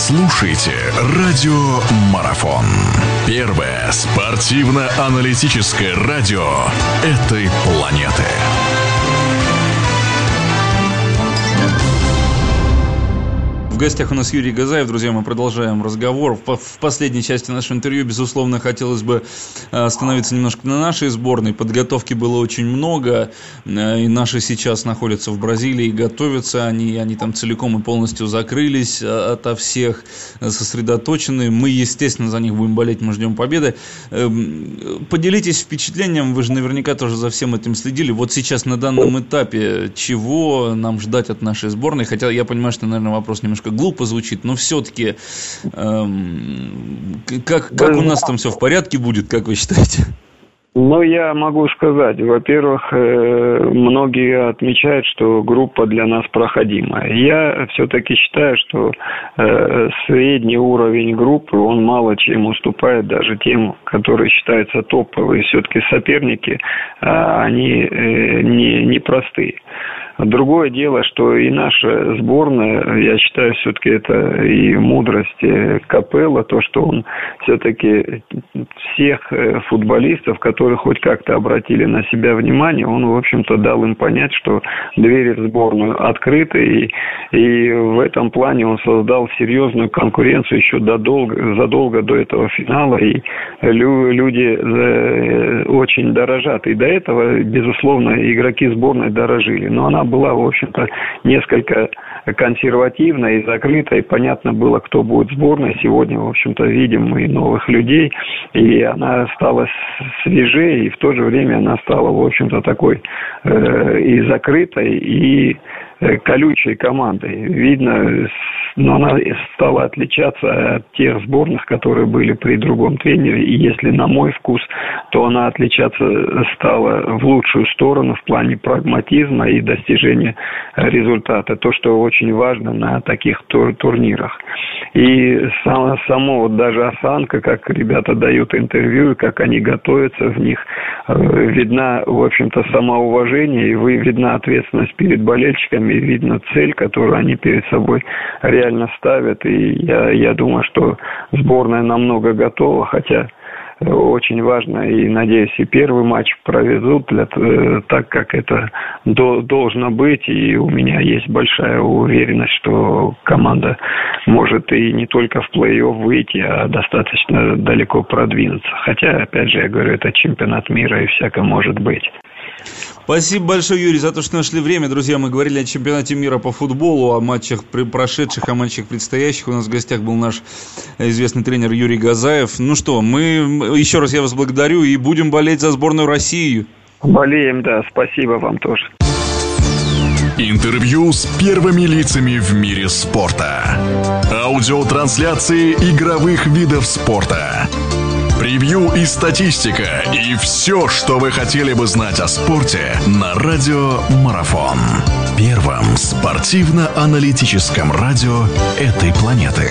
слушаете «Радио Марафон». Первое спортивно-аналитическое радио этой планеты. Гостях у нас Юрий Газаев. Друзья, мы продолжаем разговор. В последней части нашего интервью, безусловно, хотелось бы э, остановиться немножко на нашей сборной. Подготовки было очень много. Э, и наши сейчас находятся в Бразилии, готовятся. Они, они там целиком и полностью закрылись э, ото всех, сосредоточены. Мы, естественно, за них будем болеть, мы ждем победы. Эм, поделитесь впечатлением, вы же наверняка тоже за всем этим следили. Вот сейчас на данном этапе, чего нам ждать от нашей сборной? Хотя я понимаю, что, наверное, вопрос немножко немножко глупо звучит, но все-таки эм, как, как у нас там все в порядке будет, как вы считаете? Ну, я могу сказать, во-первых, э, многие отмечают, что группа для нас проходимая. Я все-таки считаю, что э, средний уровень группы, он мало чем уступает даже тем, которые считаются топовые. Все-таки соперники, а, они э, не, не простые. Другое дело, что и наша сборная, я считаю, все-таки это и мудрость э, Капелла, то, что он все-таки всех э, футболистов, которые хоть как-то обратили на себя внимание, он, в общем-то, дал им понять, что двери в сборную открыты, и, и в этом плане он создал серьезную конкуренцию еще додолго, задолго до этого финала, и люди э, очень дорожат. И до этого, безусловно, игроки сборной дорожили. Но она была, в общем-то, несколько консервативная и закрытая, и понятно было, кто будет в сборной. Сегодня, в общем-то, видим мы новых людей, и она стала свежее, и в то же время она стала, в общем-то, такой э, и закрытой, и э, колючей командой. Видно, но она стала отличаться от тех сборных, которые были при другом тренере. И если на мой вкус, то она отличаться стала в лучшую сторону в плане прагматизма и достижения результата. То, что очень важно на таких тур турнирах. И само, само вот даже осанка, как ребята дают интервью, как они готовятся в них, э, видна, в общем-то, самоуважение, и вы видна ответственность перед болельщиками, и видно цель, которую они перед собой реально ставят. И я, я думаю, что сборная намного готова, хотя очень важно и, надеюсь, и первый матч проведут для, э, так, как это до, должно быть. И у меня есть большая уверенность, что команда может и не только в плей-офф выйти, а достаточно далеко продвинуться. Хотя, опять же, я говорю, это чемпионат мира и всякое может быть. Спасибо большое, Юрий, за то, что нашли время. Друзья, мы говорили о чемпионате мира по футболу, о матчах прошедших, о матчах предстоящих. У нас в гостях был наш известный тренер Юрий Газаев. Ну что, мы еще раз я вас благодарю и будем болеть за сборную России. Болеем, да. Спасибо вам тоже. Интервью с первыми лицами в мире спорта. Аудиотрансляции игровых видов спорта превью и статистика, и все, что вы хотели бы знать о спорте на Радио Марафон. Первом спортивно-аналитическом радио этой планеты.